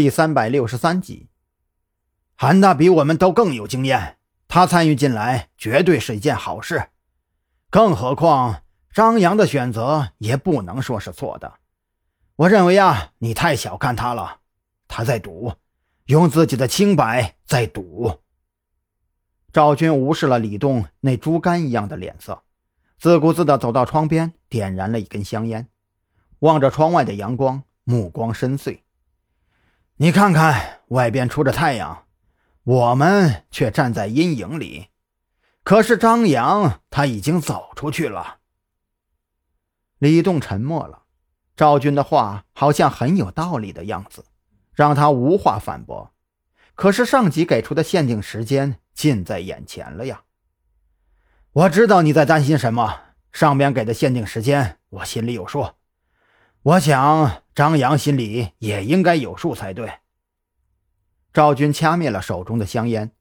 第三百六十三集，韩大比我们都更有经验，他参与进来绝对是一件好事。更何况张扬的选择也不能说是错的。我认为啊，你太小看他了，他在赌，用自己的清白在赌。赵军无视了李栋那猪肝一样的脸色，自顾自地走到窗边，点燃了一根香烟，望着窗外的阳光，目光深邃。你看看外边出着太阳，我们却站在阴影里。可是张扬他已经走出去了。李栋沉默了，赵军的话好像很有道理的样子，让他无话反驳。可是上级给出的限定时间近在眼前了呀！我知道你在担心什么，上边给的限定时间我心里有数。我想。张扬心里也应该有数才对。赵军掐灭了手中的香烟，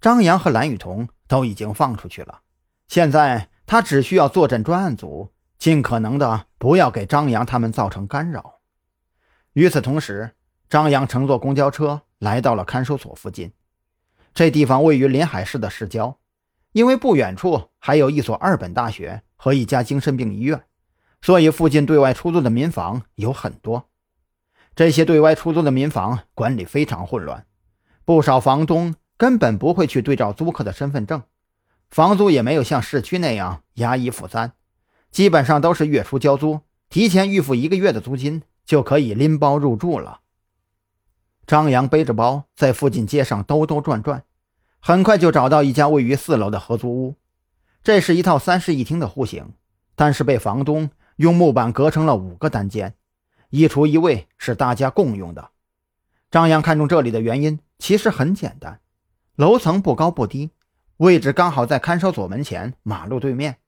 张扬和蓝雨桐都已经放出去了。现在他只需要坐镇专案组，尽可能的不要给张扬他们造成干扰。与此同时，张扬乘坐公交车来到了看守所附近。这地方位于临海市的市郊，因为不远处还有一所二本大学和一家精神病医院。所以，附近对外出租的民房有很多。这些对外出租的民房管理非常混乱，不少房东根本不会去对照租客的身份证，房租也没有像市区那样押一付三，基本上都是月初交租，提前预付一个月的租金就可以拎包入住了。张扬背着包在附近街上兜兜转转，很快就找到一家位于四楼的合租屋。这是一套三室一厅的户型，但是被房东。用木板隔成了五个单间，一厨一卫是大家共用的。张扬看中这里的原因其实很简单，楼层不高不低，位置刚好在看守所门前马路对面，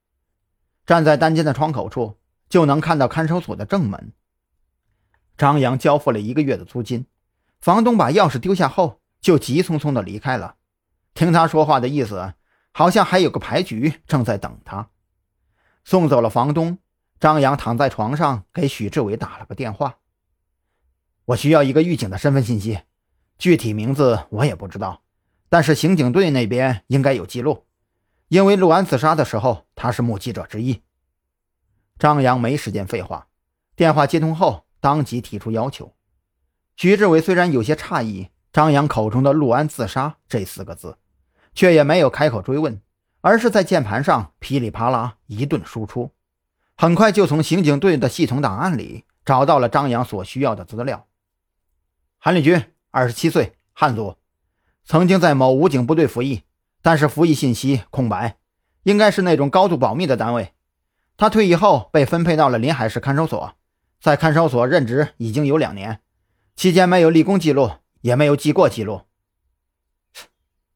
站在单间的窗口处就能看到看守所的正门。张扬交付了一个月的租金，房东把钥匙丢下后就急匆匆地离开了。听他说话的意思，好像还有个牌局正在等他。送走了房东。张扬躺在床上，给许志伟打了个电话。我需要一个狱警的身份信息，具体名字我也不知道，但是刑警队那边应该有记录，因为陆安自杀的时候他是目击者之一。张扬没时间废话，电话接通后当即提出要求。许志伟虽然有些诧异张扬口中的“陆安自杀”这四个字，却也没有开口追问，而是在键盘上噼里啪啦一顿输出。很快就从刑警队的系统档案里找到了张扬所需要的资料。韩立军，二十七岁，汉族，曾经在某武警部队服役，但是服役信息空白，应该是那种高度保密的单位。他退役后被分配到了临海市看守所，在看守所任职已经有两年，期间没有立功记录，也没有记过记录。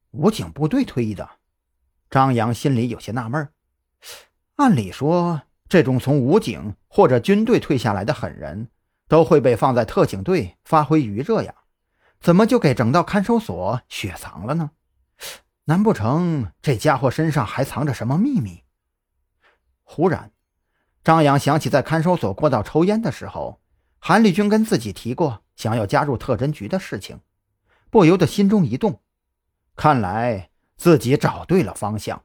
武警部队退役的，张扬心里有些纳闷按理说。这种从武警或者军队退下来的狠人，都会被放在特警队发挥余热呀，怎么就给整到看守所雪藏了呢？难不成这家伙身上还藏着什么秘密？忽然，张扬想起在看守所过道抽烟的时候，韩立军跟自己提过想要加入特侦局的事情，不由得心中一动，看来自己找对了方向。